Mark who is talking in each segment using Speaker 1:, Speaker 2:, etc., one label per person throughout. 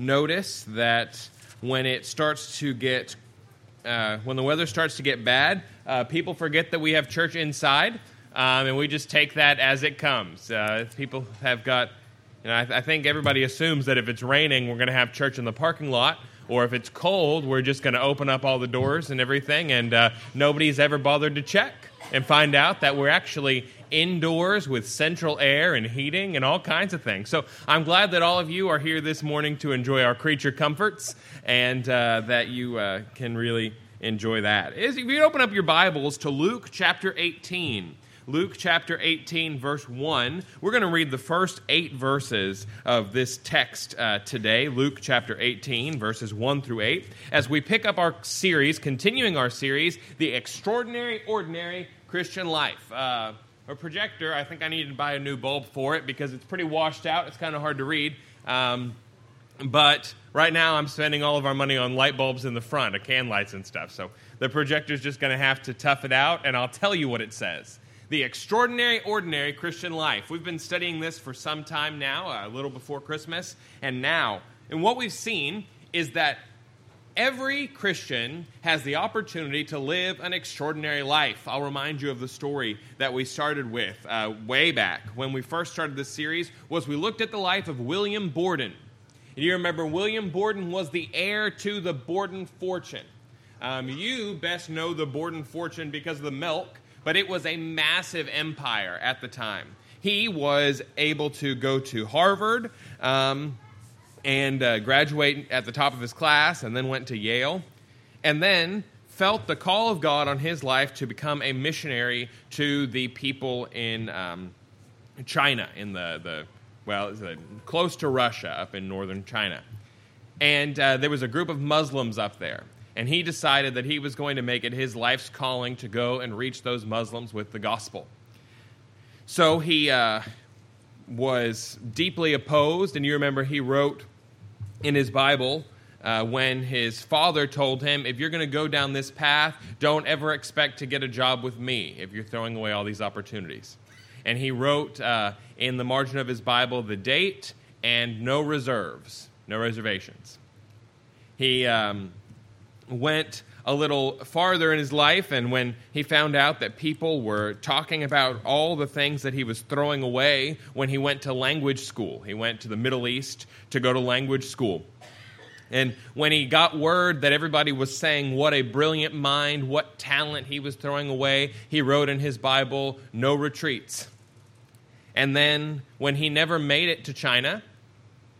Speaker 1: notice that when it starts to get, uh, when the weather starts to get bad, uh, people forget that we have church inside, um, and we just take that as it comes. Uh, people have got, you know, I, th- I think everybody assumes that if it's raining, we're going to have church in the parking lot or if it's cold, we're just going to open up all the doors and everything, and uh, nobody's ever bothered to check and find out that we're actually indoors with central air and heating and all kinds of things. So I'm glad that all of you are here this morning to enjoy our creature comforts and uh, that you uh, can really enjoy that. If you open up your Bibles to Luke chapter 18. Luke chapter 18, verse 1. We're going to read the first eight verses of this text uh, today, Luke chapter 18, verses 1 through 8, as we pick up our series, continuing our series, The Extraordinary Ordinary Christian Life. Uh, a projector, I think I need to buy a new bulb for it because it's pretty washed out. It's kind of hard to read. Um, but right now, I'm spending all of our money on light bulbs in the front, a can lights and stuff. So the projector's just going to have to tough it out, and I'll tell you what it says. The Extraordinary Ordinary Christian Life. We've been studying this for some time now, a little before Christmas, and now. And what we've seen is that every Christian has the opportunity to live an extraordinary life. I'll remind you of the story that we started with uh, way back when we first started this series was we looked at the life of William Borden. And you remember William Borden was the heir to the Borden fortune. Um, you best know the Borden fortune because of the milk but it was a massive empire at the time. He was able to go to Harvard um, and uh, graduate at the top of his class, and then went to Yale, and then felt the call of God on his life to become a missionary to the people in um, China, in the, the well, close to Russia, up in northern China. And uh, there was a group of Muslims up there and he decided that he was going to make it his life's calling to go and reach those Muslims with the gospel. So he uh, was deeply opposed, and you remember he wrote in his Bible uh, when his father told him, If you're going to go down this path, don't ever expect to get a job with me if you're throwing away all these opportunities. And he wrote uh, in the margin of his Bible the date and no reserves, no reservations. He. Um, went a little farther in his life, and when he found out that people were talking about all the things that he was throwing away when he went to language school, he went to the Middle East to go to language school. And when he got word that everybody was saying what a brilliant mind, what talent he was throwing away, he wrote in his Bible, No retreats. And then when he never made it to China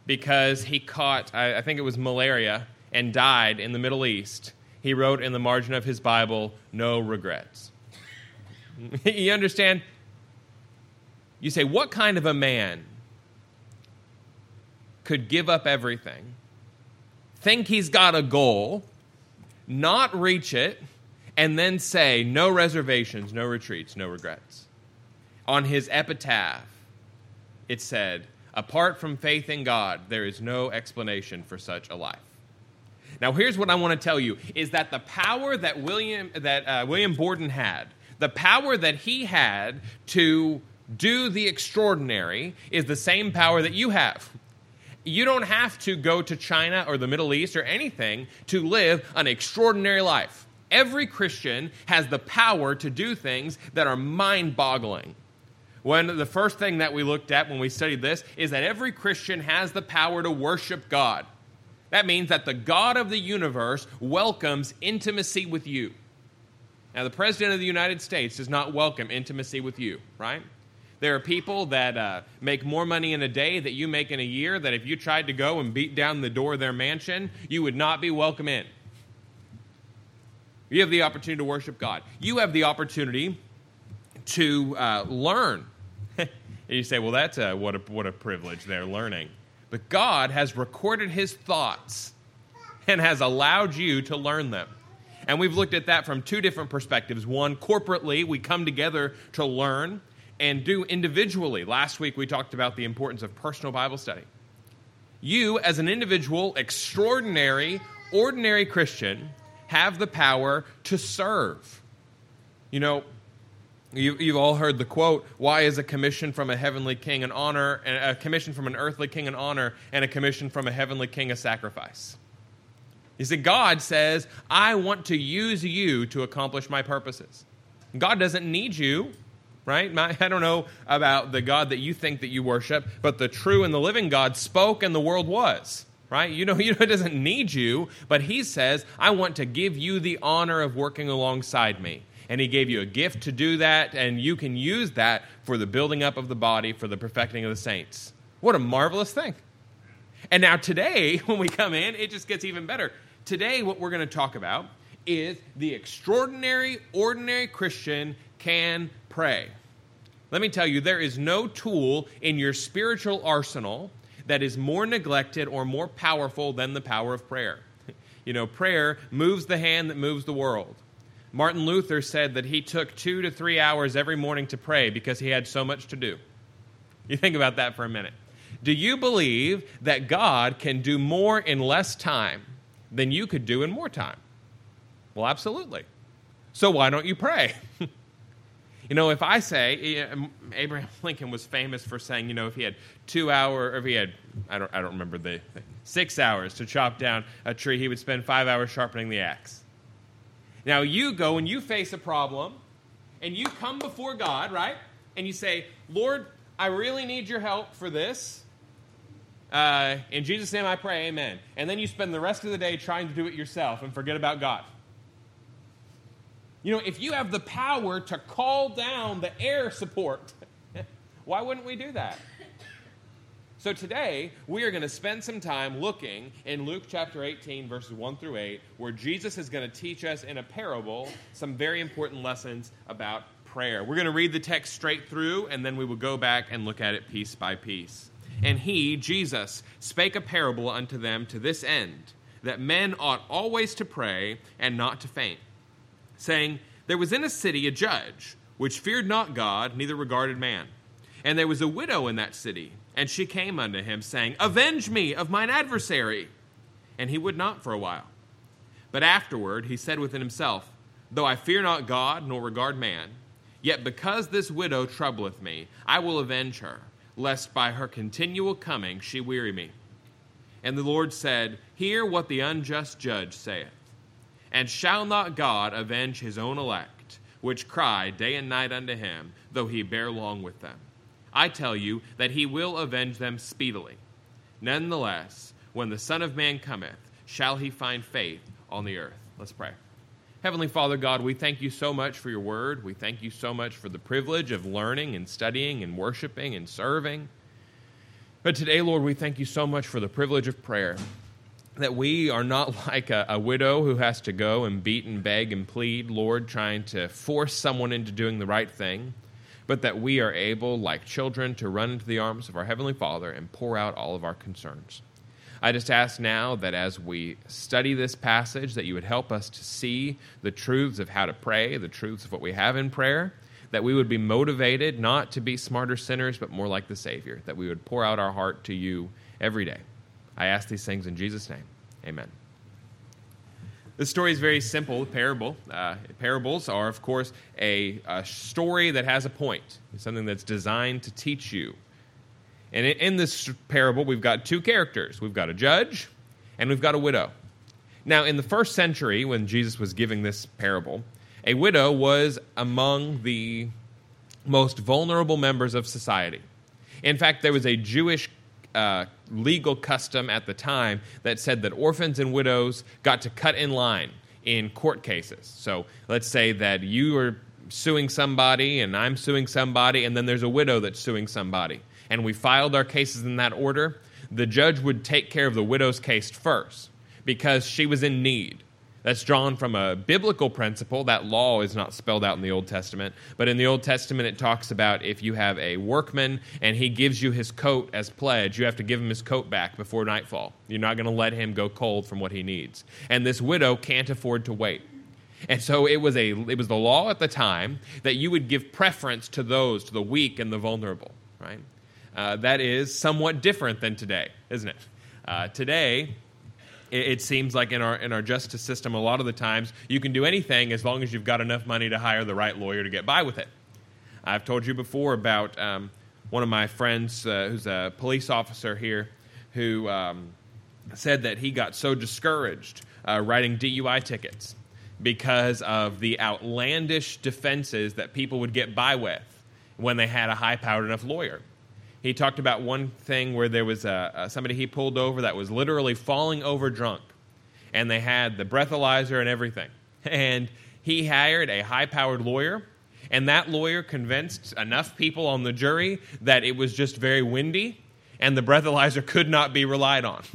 Speaker 1: because he caught, I, think it was malaria, and died in the Middle East, he wrote in the margin of his Bible, No regrets. you understand? You say, What kind of a man could give up everything, think he's got a goal, not reach it, and then say, No reservations, no retreats, no regrets? On his epitaph, it said, Apart from faith in God, there is no explanation for such a life. Now, here's what I want to tell you: is that the power that William that uh, William Borden had, the power that he had to do the extraordinary, is the same power that you have. You don't have to go to China or the Middle East or anything to live an extraordinary life. Every Christian has the power to do things that are mind boggling. When the first thing that we looked at when we studied this is that every Christian has the power to worship God. That means that the God of the universe welcomes intimacy with you. Now, the President of the United States does not welcome intimacy with you, right? There are people that uh, make more money in a day that you make in a year that if you tried to go and beat down the door of their mansion, you would not be welcome in. You have the opportunity to worship God. You have the opportunity to uh, learn. and you say, well, that's a, what, a, what a privilege they're learning. But God has recorded his thoughts and has allowed you to learn them. And we've looked at that from two different perspectives. One, corporately, we come together to learn and do individually. Last week, we talked about the importance of personal Bible study. You, as an individual, extraordinary, ordinary Christian, have the power to serve. You know, You, you've all heard the quote, why is a commission from a heavenly king an honor, and a commission from an earthly king an honor, and a commission from a heavenly king a sacrifice? You see, God says, I want to use you to accomplish my purposes. God doesn't need you, right? I don't know about the God that you think that you worship, but the true and the living God spoke and the world was right? You know, you know, it doesn't need you, but he says, I want to give you the honor of working alongside me. And he gave you a gift to do that, and you can use that for the building up of the body, for the perfecting of the saints. What a marvelous thing. And now, today, when we come in, it just gets even better. Today, what we're going to talk about is the extraordinary, ordinary Christian can pray. Let me tell you, there is no tool in your spiritual arsenal that is more neglected or more powerful than the power of prayer. You know, prayer moves the hand that moves the world. Martin Luther said that he took two to three hours every morning to pray because he had so much to do. You think about that for a minute. Do you believe that God can do more in less time than you could do in more time? Well, absolutely. So why don't you pray? You know, if I say Abraham Lincoln was famous for saying, you know, if he had two hours, or if he had, I don't, I don't remember the six hours to chop down a tree, he would spend five hours sharpening the axe. Now you go and you face a problem, and you come before God, right? And you say, Lord, I really need your help for this. Uh, in Jesus' name I pray, amen. And then you spend the rest of the day trying to do it yourself and forget about God. You know, if you have the power to call down the air support, why wouldn't we do that? So today, we are going to spend some time looking in Luke chapter 18, verses 1 through 8, where Jesus is going to teach us in a parable some very important lessons about prayer. We're going to read the text straight through, and then we will go back and look at it piece by piece. And he, Jesus, spake a parable unto them to this end, that men ought always to pray and not to faint saying, There was in a city a judge, which feared not God, neither regarded man. And there was a widow in that city, and she came unto him, saying, Avenge me of mine adversary. And he would not for a while. But afterward he said within himself, Though I fear not God, nor regard man, yet because this widow troubleth me, I will avenge her, lest by her continual coming she weary me. And the Lord said, Hear what the unjust judge saith. And shall not God avenge his own elect, which cry day and night unto him, though he bear long with them? I tell you that he will avenge them speedily. Nonetheless, when the Son of Man cometh, shall he find faith on the earth? Let's pray. Heavenly Father God, we thank you so much for your word. We thank you so much for the privilege of learning and studying and worshiping and serving. But today, Lord, we thank you so much for the privilege of prayer that we are not like a, a, widow who has to go and beat and beg and plead, Lord, trying to force someone into doing the right thing, but that we are able, like children, to run into the arms of our Heavenly Father and pour out all of our concerns. I just ask now that as we study this passage, that you would help us to see the truths of how to pray, the truths of what we have in prayer, that we would be motivated not to be smarter sinners, but more like the Savior, that we would pour out our heart to you every day. I ask these things in Jesus' name. Amen. This story is very simple, parable. Uh, parables are, of course, a, a, story that has a point, something that's designed to teach you. And in this parable, we've got two characters we've got a judge and we've got a widow. Now, in the first century, when Jesus was giving this parable, a widow was among the most vulnerable members of society. In fact, there was a Jewish uh, legal custom at the time that said that orphans and widows got to cut in line in court cases. So let's say that you are suing somebody and I'm suing somebody, and then there's a widow that's suing somebody. And we filed our cases in that order. The judge would take care of the widow's case first because she was in need. That's drawn from a biblical principle. That law is not spelled out in the Old Testament. But in the Old Testament, it talks about if you have a workman and he gives you his coat as pledge, you have to give him his coat back before nightfall. You're not going to let him go cold from what he needs. And this widow can't afford to wait. And so it was, a, it was the law at the time that you would give preference to those, to the weak and the vulnerable, right? Uh, that is somewhat different than today, isn't it? Uh, today, it, seems like in our in our justice system, a lot of the times you can do anything as long as you've got enough money to hire the right lawyer to get by with it. I've told you before about um, one of my friends uh, who's a police officer here who um, said that he got so discouraged uh, writing DUI tickets because of the outlandish defenses that people would get by with when they had a high powered enough lawyer. He talked about one thing where there was a, a, somebody he pulled over that was literally falling over drunk, and they had the breathalyzer and everything. And he hired a high powered lawyer, and that lawyer convinced enough people on the jury that it was just very windy and the breathalyzer could not be relied on.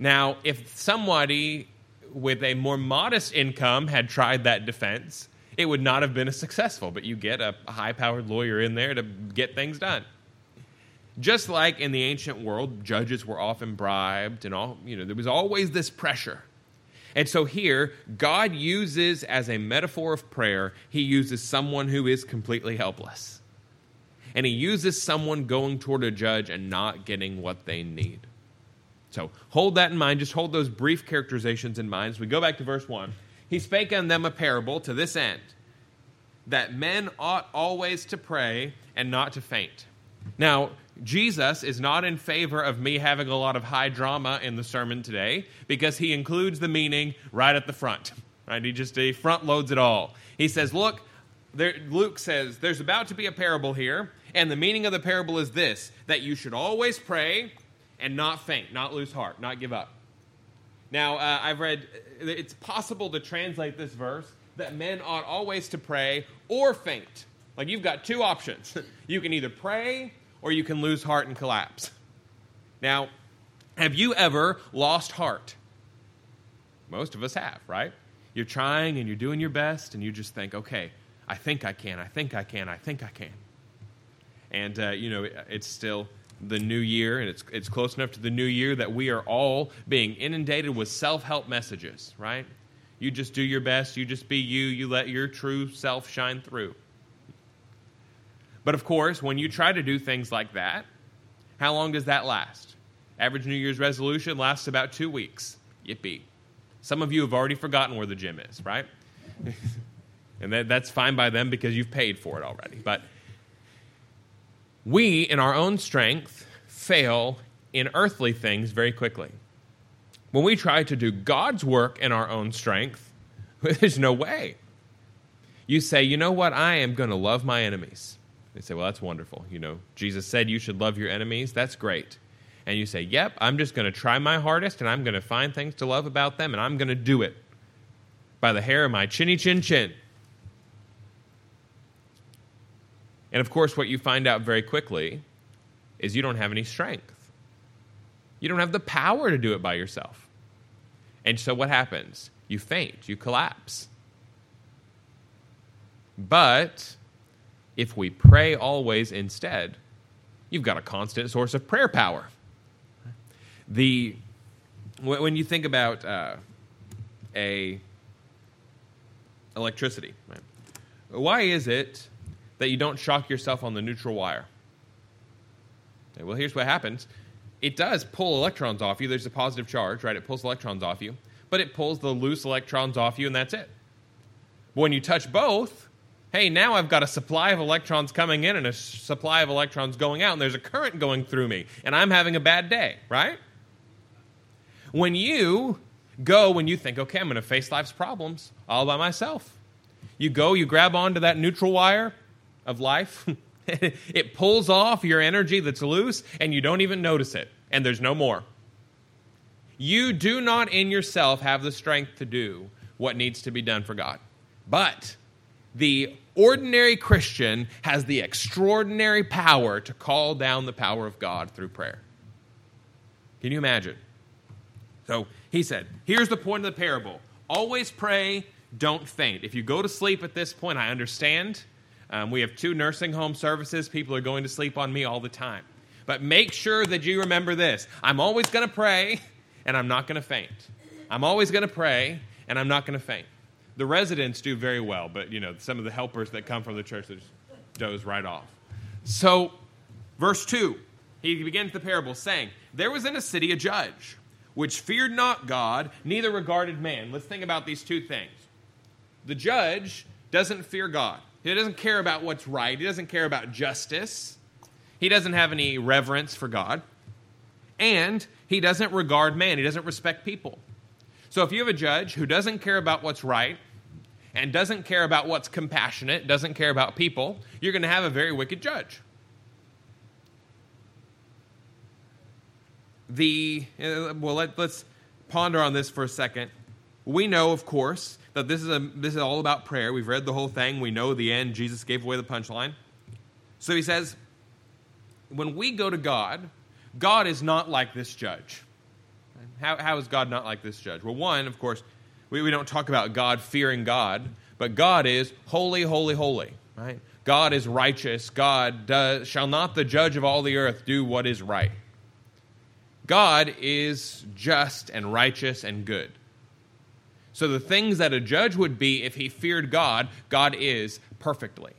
Speaker 1: Now, if somebody with a more modest income had tried that defense, it would not have been as successful. But you get a high powered lawyer in there to get things done. Just like in the ancient world, judges were often bribed, and all, you know, there was always this pressure. And so here, God uses as a metaphor of prayer, he uses someone who is completely helpless. And he uses someone going toward a judge and not getting what they need. So hold that in mind. Just hold those brief characterizations in mind as we go back to verse 1. He spake unto them a parable to this end that men ought always to pray and not to faint. Now, Jesus is not in favor of me having a lot of high drama in the sermon today because he includes the meaning right at the front. Right? He just he front loads it all. He says, "Look, there, Luke says there's about to be a parable here, and the meaning of the parable is this: that you should always pray and not faint, not lose heart, not give up." Now, uh, I've read it's possible to translate this verse that men ought always to pray or faint. Like you've got two options. you can either pray or you can lose heart and collapse. Now, have you ever lost heart? Most of us have, right? You're trying and you're doing your best, and you just think, okay, I think I can, I think I can, I think I can. And, uh, you know, it's still the new year, and it's, it's close enough to the new year that we are all being inundated with self help messages, right? You just do your best, you just be you, you let your true self shine through. But of course, when you try to do things like that, how long does that last? Average New Year's resolution lasts about two weeks. Yippee. Some of you have already forgotten where the gym is, right? and that, that's fine by them because you've paid for it already. But we, in our own strength, fail in earthly things very quickly. When we try to do God's work in our own strength, there's no way. You say, you know what? I am going to love my enemies. They say, well, that's wonderful. You know, Jesus said you should love your enemies. That's great. And you say, yep, I'm just going to try my hardest and I'm going to find things to love about them and I'm going to do it by the hair of my chinny chin chin. And of course, what you find out very quickly is you don't have any strength. You don't have the power to do it by yourself. And so what happens? You faint, you collapse. But if we pray always instead, you've got a constant source of prayer power. The when you think about uh, a electricity, right? why is it that you don't shock yourself on the neutral wire? Okay, well, here's what happens. It does pull electrons off you. There's a positive charge, right? It pulls electrons off you, but it pulls the loose electrons off you, and that's it. But When you touch both, hey, now I've got a supply of electrons coming in and a supply of electrons going out, and there's a current going through me, and I'm having a bad day, right? When you go, when you think, okay, I'm going to face life's problems all by myself, you go, you grab onto that neutral wire of life, it pulls off your energy that's loose, and you don't even notice it, and there's no more. You do not in yourself have the strength to do what needs to be done for God. But the ordinary Christian has the extraordinary power to call down the power of God through prayer. Can you imagine? So he said, Here's the point of the parable always pray, don't faint. If you go to sleep at this point, I understand. Um, we have two nursing home services. People are going to sleep on me all the time. But make sure that you remember this I'm always going to pray, and I'm not going to faint. I'm always going to pray, and I'm not going to faint the residents do very well, but you know some of the helpers that come from the church doze right off. So, verse two, he begins the parable saying, "There was in a city a judge which feared not God, neither regarded man." Let's think about these two things. The judge doesn't fear God. He doesn't care about what's right. He doesn't care about justice. He doesn't have any reverence for God. And he doesn't regard man. He doesn't respect people. So if you have a judge who doesn't care about what's right and doesn't care about what's compassionate, doesn't care about people, you're going to have a very wicked judge. The uh, well, let, let's ponder on this for a second. We know, of course, that this is a this is all about prayer. We've read the whole thing. We know the end. Jesus gave away the punchline. So he says, when we go to God, God is not like this judge. How, how is God not like this judge? Well, one, of course, we, we don't talk about God fearing God, but God is holy, holy, holy. Right? God is righteous. God does, shall not the judge of all the earth do what is right. God is just and righteous and good. So the things that a judge would be if he feared God, God is perfectly.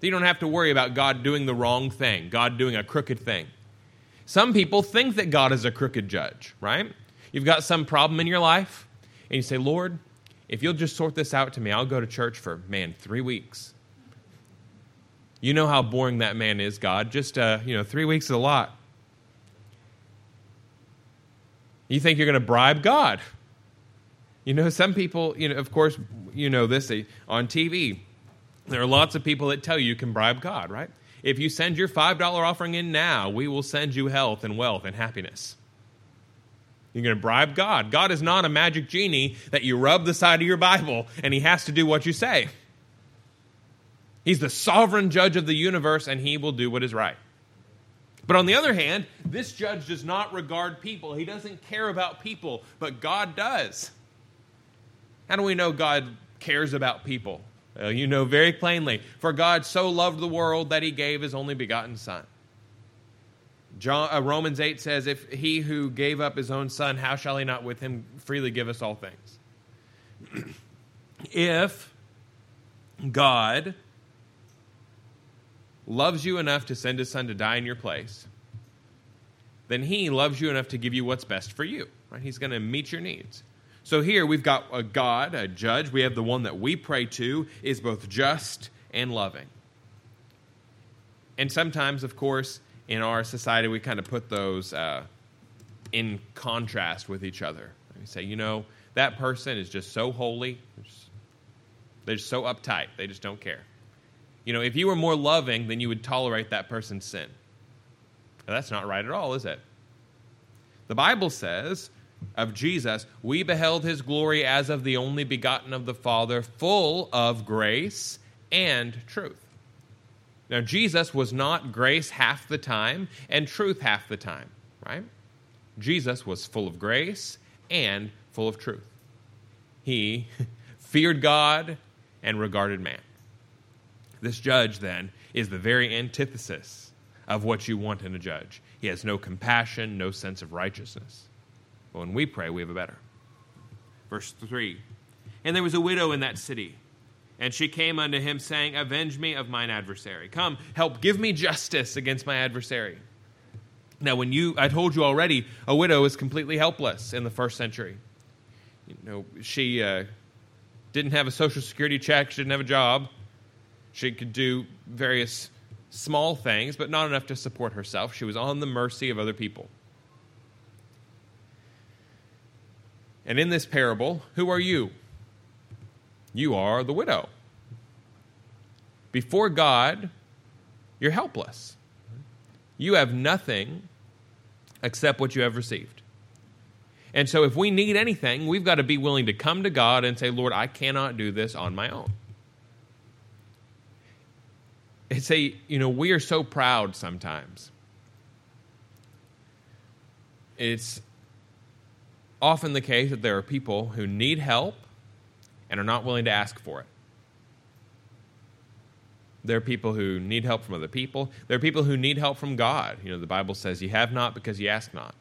Speaker 1: You don't have to worry about God doing the wrong thing, God doing a crooked thing. Some people think that God is a crooked judge, right? You've got some problem in your life, and you say, Lord, if you'll just sort this out to me, I'll go to church for, man, three weeks. You know how boring that man is, God. Just, uh, you know, three weeks is a lot. You think you're going to bribe God. You know, some people, you know, of course, you know this on TV. There are lots of people that tell you you can bribe God, right? If you send your $5 offering in now, we will send you health and wealth and happiness. You're going to bribe God. God is not a magic genie that you rub the side of your Bible and he has to do what you say. He's the sovereign judge of the universe and he will do what is right. But on the other hand, this judge does not regard people. He doesn't care about people, but God does. How do we know God cares about people? Uh, you know very plainly, for God so loved the world that he gave his only begotten Son. John, uh, Romans 8 says, If he who gave up his own Son, how shall he not with him freely give us all things? if God loves you enough to send his Son to die in your place, then he loves you enough to give you what's best for you. Right? He's going to meet your needs. So here we've got a God, a judge. We have the one that we pray to is both just and loving. And sometimes, of course, in our society, we kind of put those uh, in contrast with each other. We say, you know, that person is just so holy, they're just, so uptight, they just don't care. You know, if you were more loving, then you would tolerate that person's sin. Now, that's not right at all, is it? The Bible says of Jesus, we beheld his glory as of the only begotten of the Father, full of grace and truth. Now, Jesus was not grace half the time and truth half the time, right? Jesus was full of grace and full of truth. He feared God and regarded man. This judge, then, is the very antithesis of what you want in a judge. He has no compassion, no sense of righteousness. But when we pray, we have a better. Verse 3 And there was a widow in that city, and she came unto him, saying, Avenge me of mine adversary. Come, help, give me justice against my adversary. Now, when you, I told you already, a widow is completely helpless in the first century. You know, she uh, didn't have a social security check, she didn't have a job. She could do various small things, but not enough to support herself. She was on the mercy of other people. And in this parable, who are you? You are the widow. Before God, you're helpless. You have nothing except what you have received. And so, if we need anything, we've got to be willing to come to God and say, Lord, I cannot do this on my own. It's a, you know, we are so proud sometimes. It's often the case that there are people who need help and are not willing to ask for it. There are people who need help from other people. There are people who need help from God. You know, the Bible says, You have not because you ask not.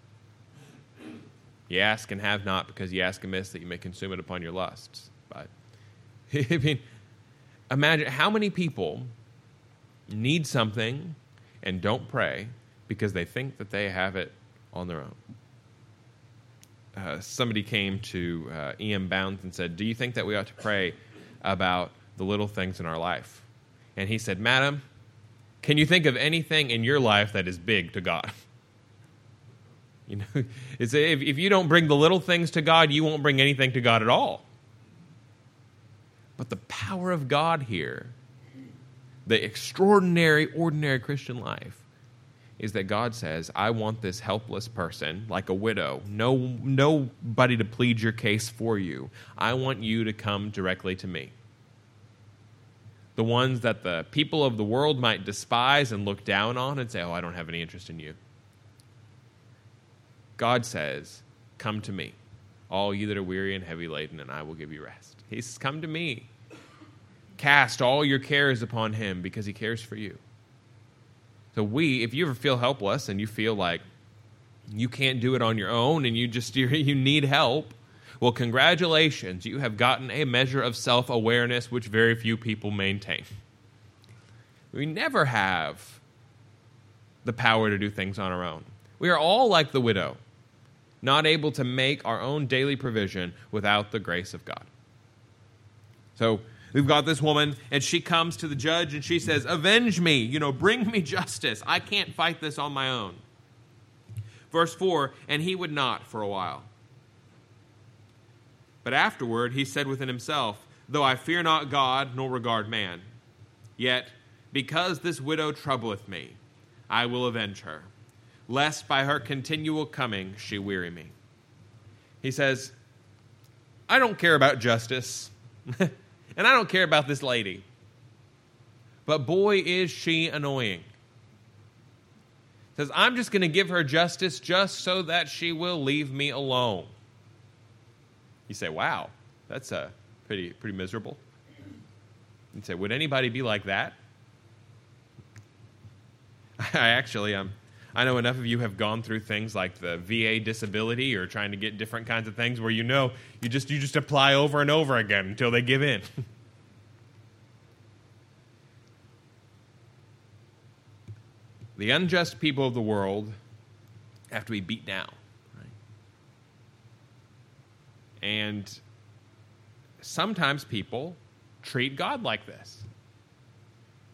Speaker 1: You ask and have not because you ask amiss that you may consume it upon your lusts. But, I mean, imagine how many people need something and don't pray because they think that they have it on their own. Uh, somebody came to uh, E.M. Bounds and said, Do you think that we ought to pray about the little things in our life? And he said, Madam, can you think of anything in your life that is big to God? You know, if, if you don't bring the little things to God, you won't bring anything to God at all. But the power of God here, the extraordinary, ordinary Christian life, is that God says, I want this helpless person, like a widow, no, nobody to plead your case for you. I want you to come directly to me the ones that the people of the world might despise and look down on and say, Oh, I don't have any interest in you. God says, Come to me, all you that are weary and heavy laden, and I will give you rest. He says, Come to me. Cast all your cares upon him because he cares for you. So, we, if you ever feel helpless and you feel like you can't do it on your own and you just you need help, well, congratulations, you have gotten a measure of self awareness which very few people maintain. We never have the power to do things on our own. We are all like the widow, not able to make our own daily provision without the grace of God. So, We've got this woman, and she comes to the judge and she says, Avenge me, you know, bring me justice. I can't fight this on my own. Verse 4 And he would not for a while. But afterward he said within himself, Though I fear not God, nor regard man, yet because this widow troubleth me, I will avenge her, lest by her continual coming she weary me. He says, I don't care about justice, and I don't care about this lady. But boy, is she annoying. Says, I'm just going to give her justice just so that she will leave me alone. You say, wow, that's uh, pretty, pretty miserable. You say, would anybody be like that? I actually, um, I know enough of you have gone through things like the VA disability or trying to get different kinds of things where you know you just you just apply over and over again until they give in. the unjust people of the world have to be beat down. And sometimes people treat God like this.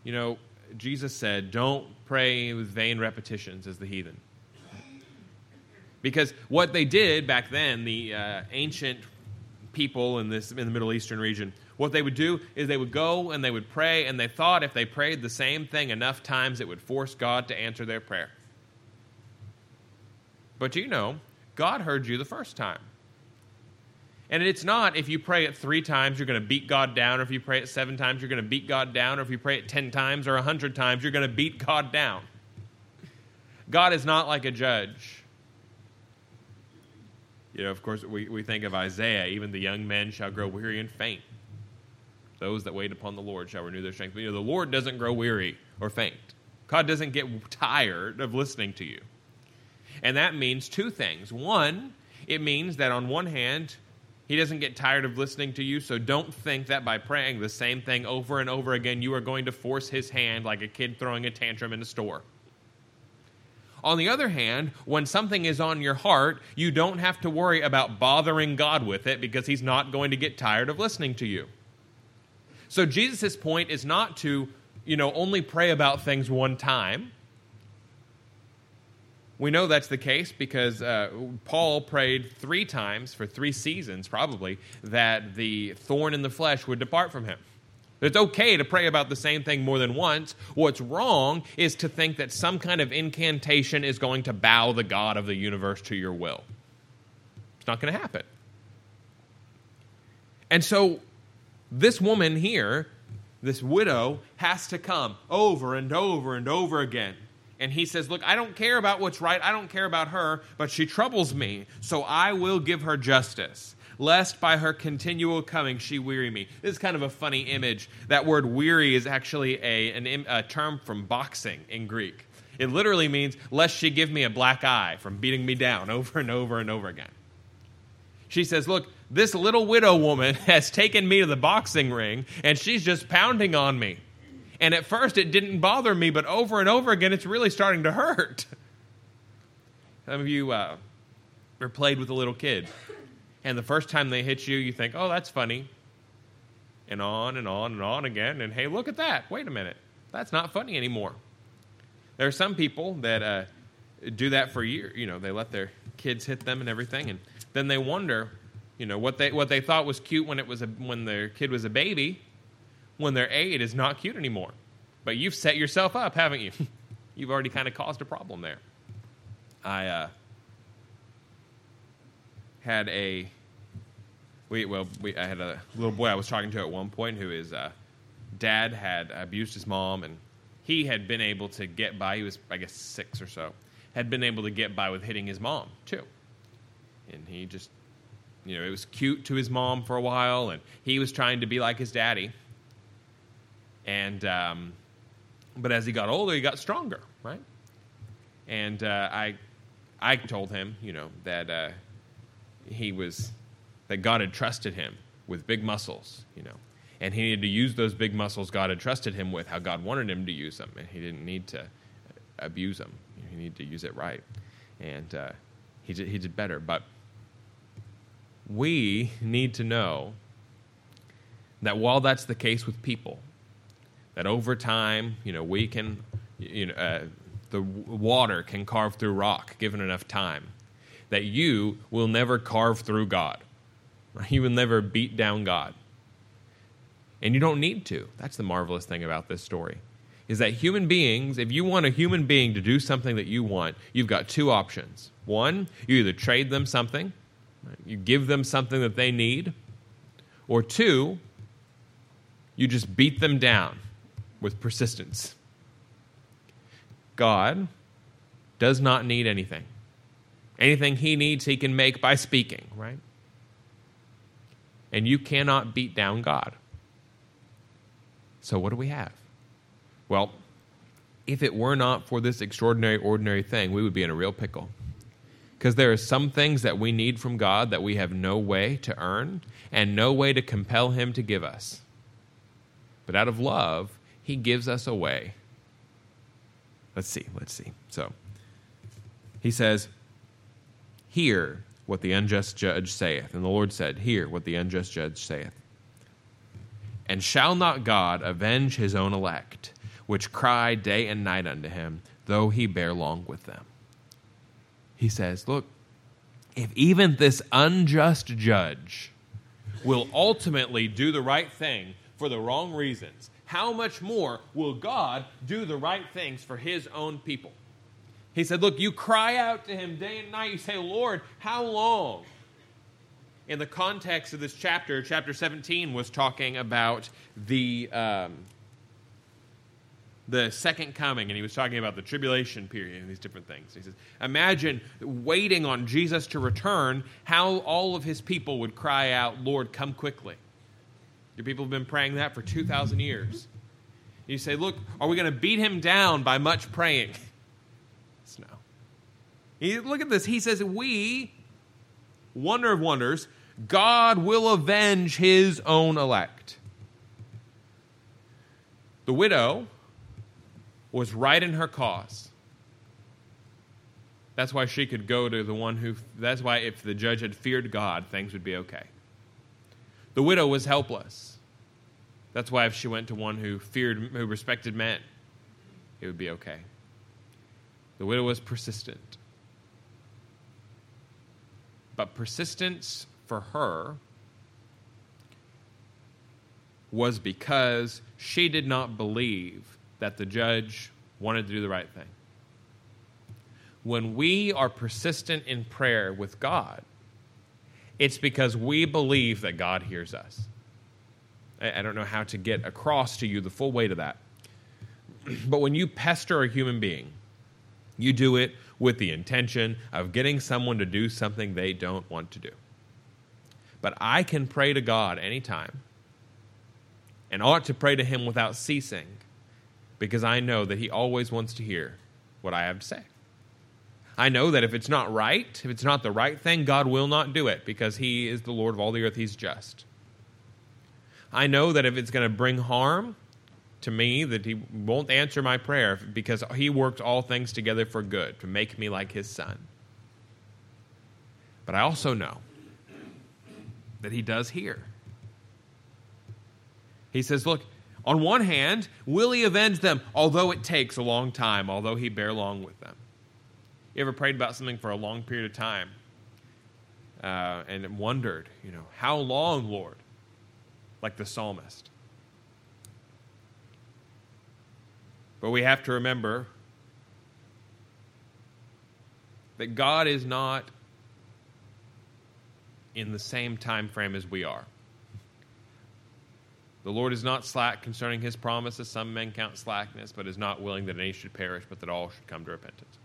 Speaker 1: You know, Jesus said, Don't pray with vain repetitions as the heathen. Because what they did back then, the uh, ancient people in, this, in the Middle Eastern region, what they would do is they would go and they would pray, and they thought if they prayed the same thing enough times, it would force God to answer their prayer. But you know, God heard you the first time. And it's not if you pray it three times, you're going to beat God down, or if you pray it seven times, you're going to beat God down, or if you pray it ten times or a hundred times, you're going to beat God down. God is not like a judge. You know, of course, we, we think of Isaiah, even the young men shall grow weary and faint. Those that wait upon the Lord shall renew their strength. But you know, the Lord doesn't grow weary or faint. God doesn't get tired of listening to you. And that means two things. One, it means that on one hand, he doesn't get tired of listening to you, so don't think that by praying the same thing over and over again, you are going to force his hand like a kid throwing a tantrum in a store. On the other hand, when something is on your heart, you don't have to worry about bothering God with it because he's not going to get tired of listening to you. So Jesus' point is not to, you know, only pray about things one time we know that's the case because uh, Paul prayed three times for three seasons, probably, that the thorn in the flesh would depart from him. It's okay to pray about the same thing more than once. What's wrong is to think that some kind of incantation is going to bow the God of the universe to your will. It's not going to happen. And so, this woman here, this widow, has to come over and over and over again and he says, Look, I don't care about what's right. I don't care about her, but she troubles me. So I will give her justice, lest by her continual coming she weary me. This is kind of a funny image. That word weary is actually a, an, a term from boxing in Greek. It literally means, lest she give me a black eye from beating me down over and over and over again. She says, Look, this little widow woman has taken me to the boxing ring, and she's just pounding on me. And at first it didn't bother me, but over and over again it's really starting to hurt. Some of you uh, are played with a little kid, and the first time they hit you, you think, oh, that's funny. and on and on and on again. And hey, look at that. Wait a minute. That's not funny anymore. There are some people that uh, do that for years. You know, they let their kids hit them and everything, and then they wonder, you know, what they what they thought was cute when it was a, when their kid was a baby, when they're eight is not cute anymore. But you've set yourself up, haven't you? you've already kind of caused a problem there. I uh, had a we well we, I had a little boy I was talking to at one point who uh, dad had abused his mom and he had been able to get by. He was I guess six or so. Had been able to get by with hitting his mom too, and he just you know it was cute to his mom for a while, and he was trying to be like his daddy. And um, but as he got older, he got stronger, right? And uh, I I told him, you know, that uh, he was that God had trusted him with big muscles, you know, and he needed to use those big muscles God had trusted him with, how God wanted him to use them, and he didn't need to abuse them. He needed to use it right, and uh, he did, he did better. But we need to know that while that's the case with people, that over time, you know, we can, you know, uh, the water can carve through rock given enough time. That you will never carve through God. You will never beat down God. And you don't need to. That's the marvelous thing about this story. Is that human beings, if you want a human being to do something that you want, you've got two options. One, you either trade them something, you give them something that they need, or two, you just beat them down with persistence. God does not need anything. Anything he needs, he can make by speaking, right? And you cannot beat down God. So, what do we have? Well, if it were not for this extraordinary, ordinary thing, we would be in a real pickle. Because there are some things that we need from God that we have no way to earn and no way to compel Him to give us. But out of love, He gives us a way Let's see, let's see. So he says, Hear what the unjust judge saith. And the Lord said, Hear what the unjust judge saith. And shall not God avenge his own elect, which cry day and night unto him, though he bear long with them? He says, Look, if even this unjust judge will ultimately do the right thing for the wrong reasons, how much more will God do the right things for his own people? He said, Look, you cry out to him day and night. You say, Lord, how long? In the context of this chapter, chapter 17 was talking about the, um, the second coming, and he was talking about the tribulation period and these different things. He says, Imagine waiting on Jesus to return, how all of his people would cry out, Lord, come quickly. Your people have been praying that for 2,000 years. You say, look, are we going to beat him down by much praying? no. He, look at this. He says, we, wonder of wonders, God will avenge his own elect. The widow was right in her cause. That's why she could go to the one who, that's why if the judge had feared God, things would be okay. The widow was helpless. That's why if she went to one who feared, who respected men, it would be okay. The widow was persistent. But persistence for her was because she did not believe that the judge wanted to do the right thing. When we are persistent in prayer with God, it's because we believe that God hears us. I, don't know how to get across to you the full weight of that. But when you pester a human being, you do it with the intention of getting someone to do something they don't want to do. But I can pray to God anytime and ought to pray to Him without ceasing because I know that He always wants to hear what I have to say. I know that if it's not right, if it's not the right thing, God will not do it because He is the Lord of all the earth. He's just. I know that if it's going to bring harm to me, that He won't answer my prayer because He works all things together for good to make me like His Son. But I also know that He does hear. He says, Look, on one hand, will he avenge them, although it takes a long time, although he bear long with them? You ever prayed about something for a long period of time uh, and wondered, you know, how long, Lord? Like the psalmist. But we have to remember that God is not in the same time frame as we are. The Lord is not slack concerning his promises. Some men count slackness, but is not willing that any should perish, but that all should come to repentance.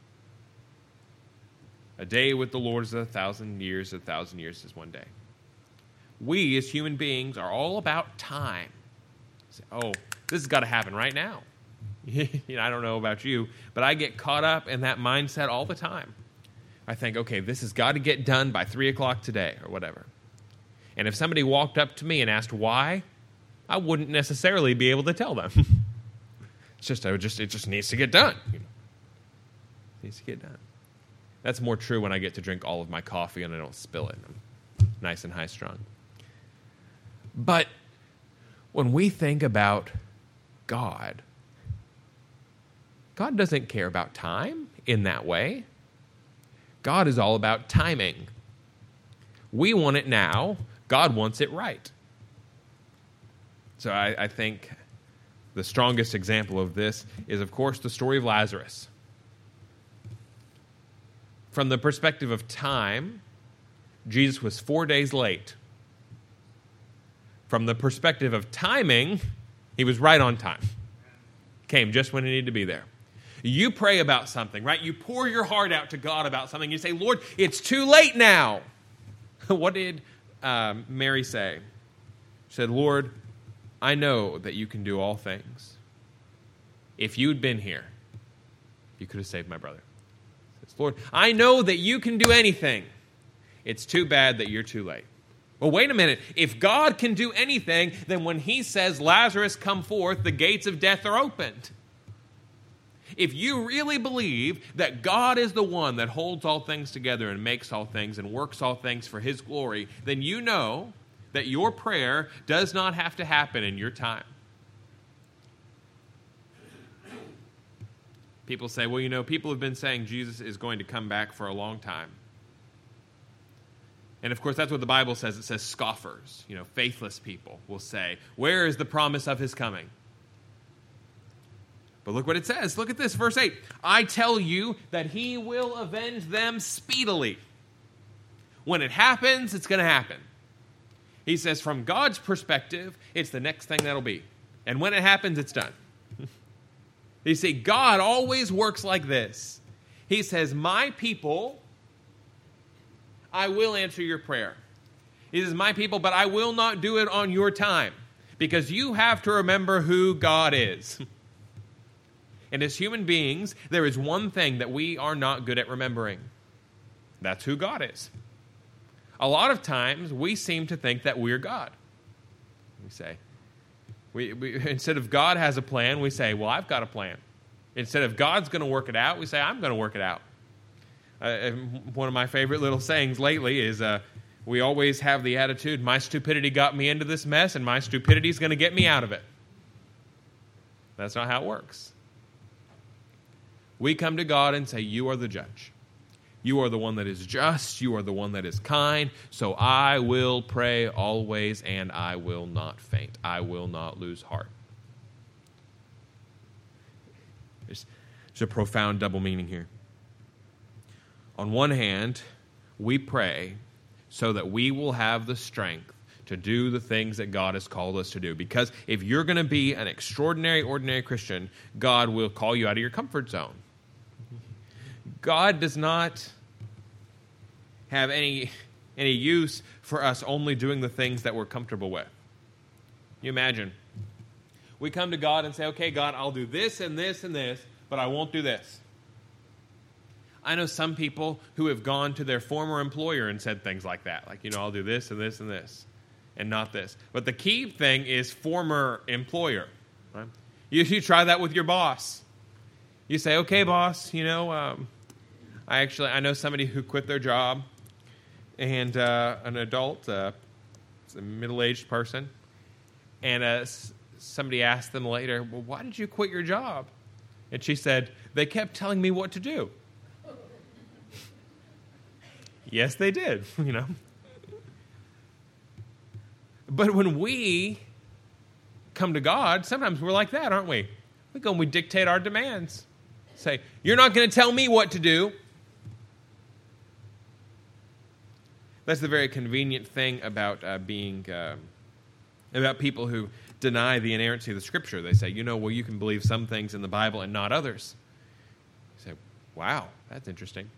Speaker 1: A day with the Lord is a thousand years, a thousand years is one day. We, as human beings, are all about time. Say, oh, this has got to happen right now. you know, I don't know about you, but I get caught up in that mindset all the time. I think, okay, this has got to get done by 3 o'clock today or whatever. And if somebody walked up to me and asked why, I wouldn't necessarily be able to tell them. it's just, oh, I would just, it just needs to get done. You know? Needs to get done. That's more true when I get to drink all of my coffee and I don't spill it. I'm nice and high strung. But when we think about God, God doesn't care about time in that way. God is all about timing. We want it now, God wants it right. So I, I, think the strongest example of this is, of course, the story of Lazarus. From the perspective of time, Jesus was four days late. From the perspective of timing, he was right on time. Came just when he needed to be there. You pray about something, right? You pour your heart out to God about something. You say, Lord, it's too late now. what did um, Mary say? She said, Lord, I know that you can do all things. If you'd been here, you could have saved my brother. Lord, I know that you can do anything. It's too bad that you're too late. Well, wait a minute. If God can do anything, then when he says, Lazarus, come forth, the gates of death are opened. If you really believe that God is the one that holds all things together and makes all things and works all things for His glory, then you know that your prayer does not have to happen in your time. People say, well, you know, people have been saying Jesus is going to come back for a long time. And of course, that's what the Bible says. It says scoffers, you know, faithless people will say, Where is the promise of his coming? But look what it says. Look at this, verse 8. I tell you that he will avenge them speedily. When it happens, it's going to happen. He says, from God's perspective, it's the next thing that'll be. And when it happens, it's done. You see, God always works like this. He says, My people, I will answer your prayer. He says, My people, but I will not do it on your time because you have to remember who God is. And as human beings, there is one thing that we are not good at remembering that's who God is. A lot of times, we seem to think that we're God. We say, we, we, instead of God has a plan, we say, Well, I've got a plan. Instead of God's going to work it out, we say, I'm going to work it out. Uh, one of my favorite little sayings lately is uh, we always have the attitude, My stupidity got me into this mess, and my stupidity is going to get me out of it. That's not how it works. We come to God and say, You are the judge. You are the one that is just. You are the one that is kind. So I will pray always and I will not faint. I will not lose heart. There's, there's a profound double meaning here. On one hand, we pray so that we will have the strength to do the things that God has called us to do. Because if you're going to be an extraordinary, ordinary Christian, God will call you out of your comfort zone. God does not have any, any use for us only doing the things that we're comfortable with. You imagine. We come to God and say, okay, God, I'll do this and this and this, but I won't do this. I know some people who have gone to their former employer and said things like that, like, you know, I'll do this and this and this, and not this. But the key thing is former employer. Right? You, you try that with your boss. You say, okay, boss, you know, um, I actually I know somebody who quit their job, and uh, an adult, uh, a middle-aged person, and uh, somebody asked them later, Well, why did you quit your job? And she said, They kept telling me what to do. yes, they did, you know. But when we come to God, sometimes we're like that, aren't we? We go and we dictate our demands. Say, You're not going to tell me what to do. That's the very convenient thing about uh, being, uh, about people who deny the inerrancy of the Scripture. They say, you know, well, you can believe some things in the Bible and not others. You say, wow, that's interesting.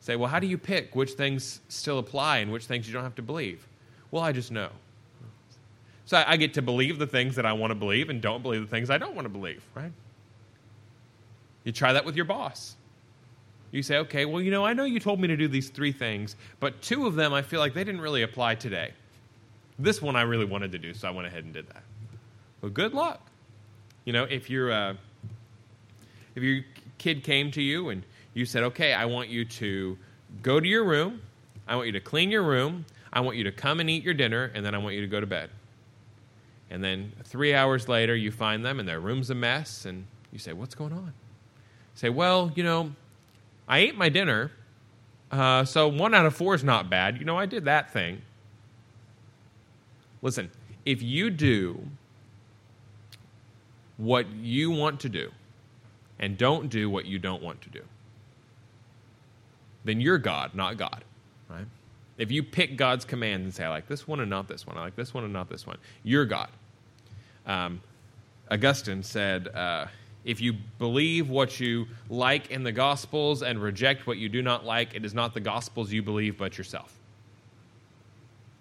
Speaker 1: Say, well, how do you pick which things still apply and which things you don't have to believe? Well, I just know. So I, I get to believe the things that I want to believe and don't believe the things I don't want to believe, right? You try that with your boss. You say, okay, well, you know, I know you told me to do these three things, but two of them I feel like they didn't really apply today. This one I really wanted to do, so I went ahead and did that. Well, good luck. You know, if your uh, if your kid came to you and you said, okay, I want you to go to your room, I want you to clean your room, I want you to come and eat your dinner, and then I want you to go to bed. And then three hours later, you find them and their room's a mess, and you say, what's going on? You say, well, you know, I ate my dinner, uh, so one out of four is not bad. You know, I did that thing. Listen, if you do what you want to do and don't do what you don't want to do, then you're God, not God, right? If you pick God's commands and say, I like this one and not this one, I like this one and not this one, you're God. Um, Augustine said, uh, if you believe what you like in the Gospels and reject what you do not like, it is not the Gospels you believe, but yourself.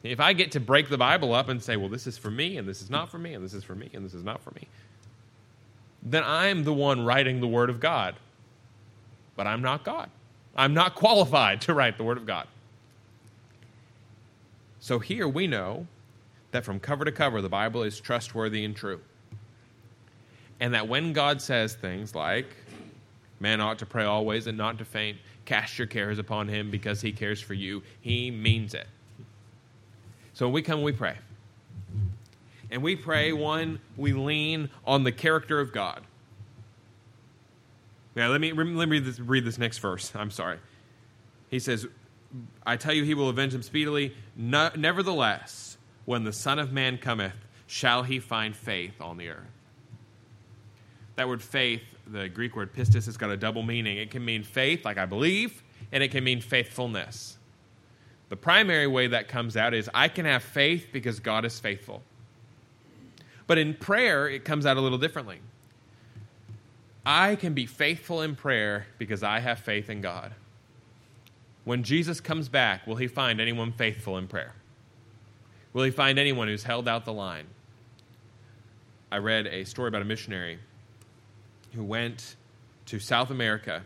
Speaker 1: If I get to break the Bible up and say, well, this is for me, and this is not for me, and this is for me, and this is not for me, then I'm the one writing the Word of God. But I'm not God. I'm not qualified to write the Word of God. So here we know that from cover to cover, the Bible is trustworthy and true. And that when God says things like, man ought to pray always and not to faint, cast your cares upon him because he cares for you, he means it. So when we come, we pray. And we pray, one, we lean on the character of God. Now, let me, let me read, this, read this next verse. I'm sorry. He says, I tell you, he will avenge him speedily. No, nevertheless, when the Son of Man cometh, shall he find faith on the earth? That word faith, the Greek word pistis, has got a double meaning. It can mean faith, like I believe, and it can mean faithfulness. The primary way that comes out is I can have faith because God is faithful. But in prayer, it comes out a little differently. I can be faithful in prayer because I have faith in God. When Jesus comes back, will he find anyone faithful in prayer? Will he find anyone who's held out the line? I read a story about a missionary who went to South America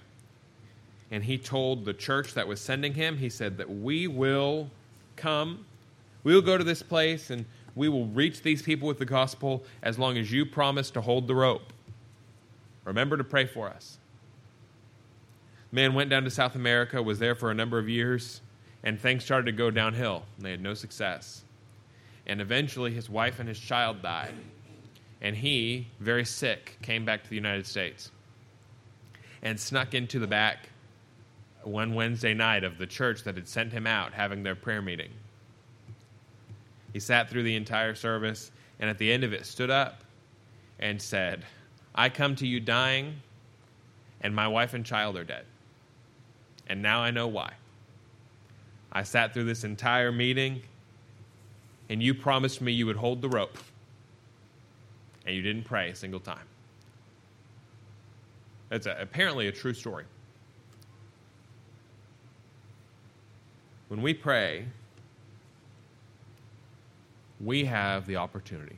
Speaker 1: and he told the church that was sending him, he said that we will come, we will go to this place and we will reach these people with the gospel as long as you promise to hold the rope. Remember to pray for us. Man went down to South America, was there for a number of years, and things started to go downhill. And They had no success. And eventually, his wife and his child died and he, very sick, came back to the United States and snuck into the back one Wednesday night of the church that had sent him out having their prayer meeting. He sat through the entire service and at the end of it stood up and said, I come to you dying, and my wife and child are dead. And now I know why. I sat through this entire meeting, and you promised me you would hold the rope and you didn't pray a single time. That's a, apparently a true story. When we pray, we have the opportunity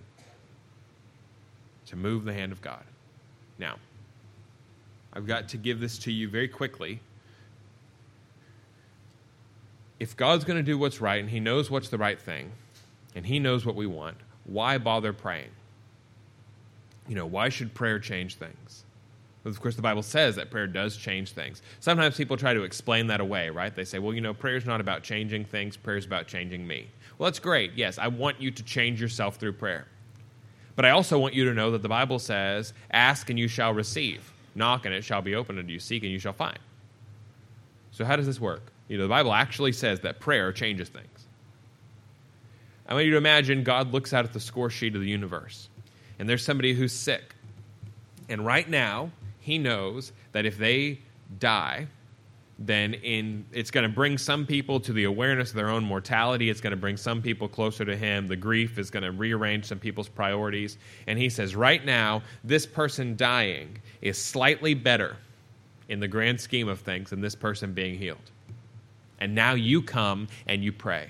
Speaker 1: to move the hand of God. Now, I've got to give this to you very quickly. If God's going to do what's right and He knows what's the right thing and He knows what we want, why bother praying? You know, why should prayer change things? Of course, the Bible says that prayer does change things. Sometimes people try to explain that away, right? They say, well, you know, prayer is not about changing things, prayer is about changing me. Well, that's great. Yes, I want you to change yourself through prayer. But I also want you to know that the Bible says, Ask and you shall receive, knock and it shall be opened unto you, seek and you shall find. So, how does this work? You know, the Bible actually says that prayer changes things. I want you to imagine God looks out at the score sheet of the universe, and there's somebody who's sick. And right now, he knows that if they die, then in it's going to bring some people to the awareness of their own mortality. It's going to bring some people closer to him. The grief is going to rearrange some people's priorities. And he says right now this person dying is slightly better in the grand scheme of things than this person being healed. And now you come and you pray.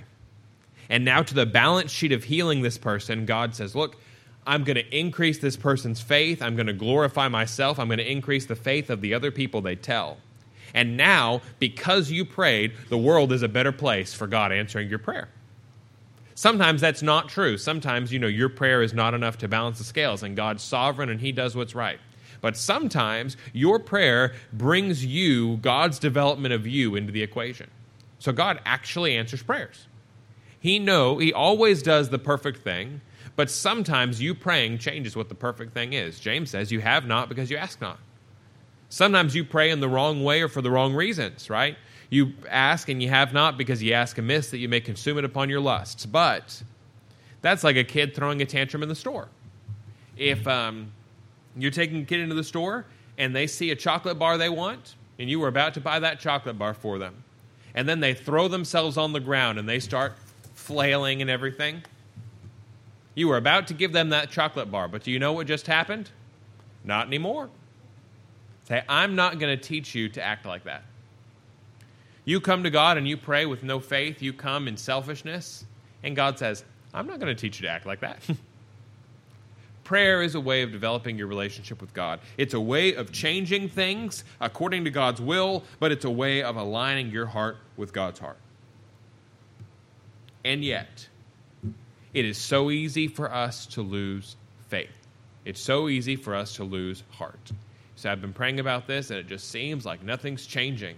Speaker 1: And now to the balance sheet of healing this person god says look I'm going to increase this person's faith. I'm going to glorify myself. I'm going to increase the faith of the other people they tell. And now, because you prayed, the world is a better place for God answering your prayer. Sometimes that's not true. Sometimes, you know, your prayer is not enough to balance the scales, and God's sovereign and He does what's right. But sometimes your prayer brings you, God's development of you, into the equation. So God actually answers prayers. He know He always does the perfect thing, but sometimes you praying changes what the perfect thing is. James says, You have not because you ask not. Sometimes you pray in the wrong way or for the wrong reasons, right? You ask and you have not because you ask amiss that you may consume it upon your lusts. But that's like a kid throwing a tantrum in the store. If um, you're taking a kid into the store and they see a chocolate bar they want, and you were about to buy that chocolate bar for them, and then they throw themselves on the ground and they start flailing and everything, you were about to give them that chocolate bar, but do you know what just happened? Not anymore. Say, I'm not going to teach you to act like that. You come to God and you pray with no faith, you come in selfishness, and God says, I'm not going to teach you to act like that. Prayer is a way of developing your relationship with God. It's a way of changing things according to God's will, but it's a way of aligning your heart with God's heart. And yet, it is so easy for us to lose faith. It's so easy for us to lose heart. So I've been praying about this, and it just seems like nothing's changing.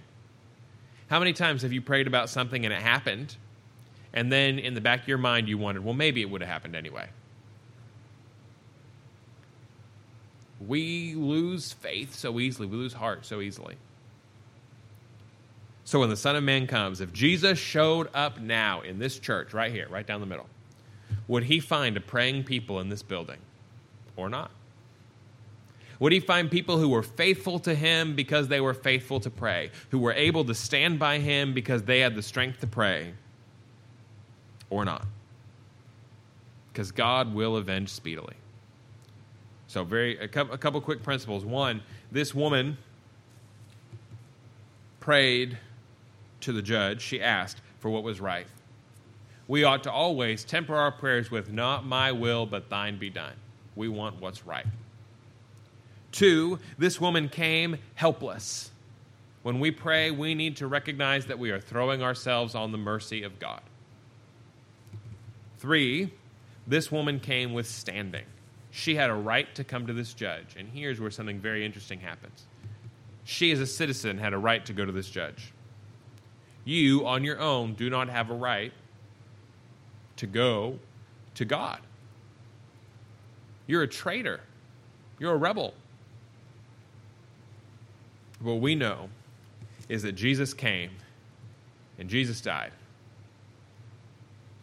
Speaker 1: How many times have you prayed about something and it happened, and then in the back of your mind you wondered, well, maybe it would have happened anyway? We lose faith so easily, we lose heart so easily. So when the Son of Man comes, if Jesus showed up now in this church, right here, right down the middle, would he find a praying people in this building or not? Would he find people who were faithful to him because they were faithful to pray, who were able to stand by him because they had the strength to pray, or not? Because God will avenge speedily. So, very a couple, a couple quick principles. One, this woman prayed to the judge. She asked for what was right. We ought to always temper our prayers with, Not my will, but thine be done. We want what's right. Two, this woman came helpless. When we pray, we need to recognize that we are throwing ourselves on the mercy of God. Three, this woman came with standing. She had a right to come to this judge. And here's where something very interesting happens. She, as a citizen, had a right to go to this judge. You, on your own, do not have a right to go to God. You're a traitor, you're a rebel. What we know is that Jesus came and Jesus died.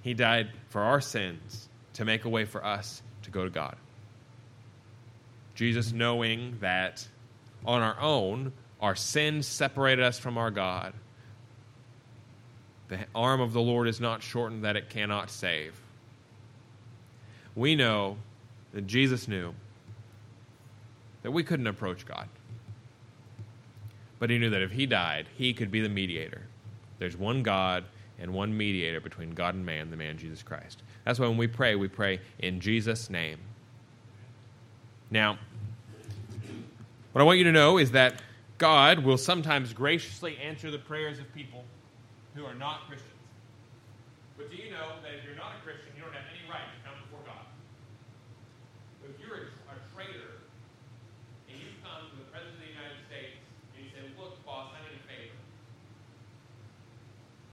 Speaker 1: He died for our sins to make a way for us to go to God. Jesus, knowing that on our own, our sins separated us from our God, the arm of the Lord is not shortened that it cannot save. We know that Jesus knew that we couldn't approach God. But he knew that if he died, he could be the mediator. There's one God and one mediator between God and man, the man Jesus Christ. That's why when we pray, we pray in Jesus' name. Now, what I want you to know is that God will sometimes graciously answer the prayers of people who are not Christians. But do you know that if you're not a Christian,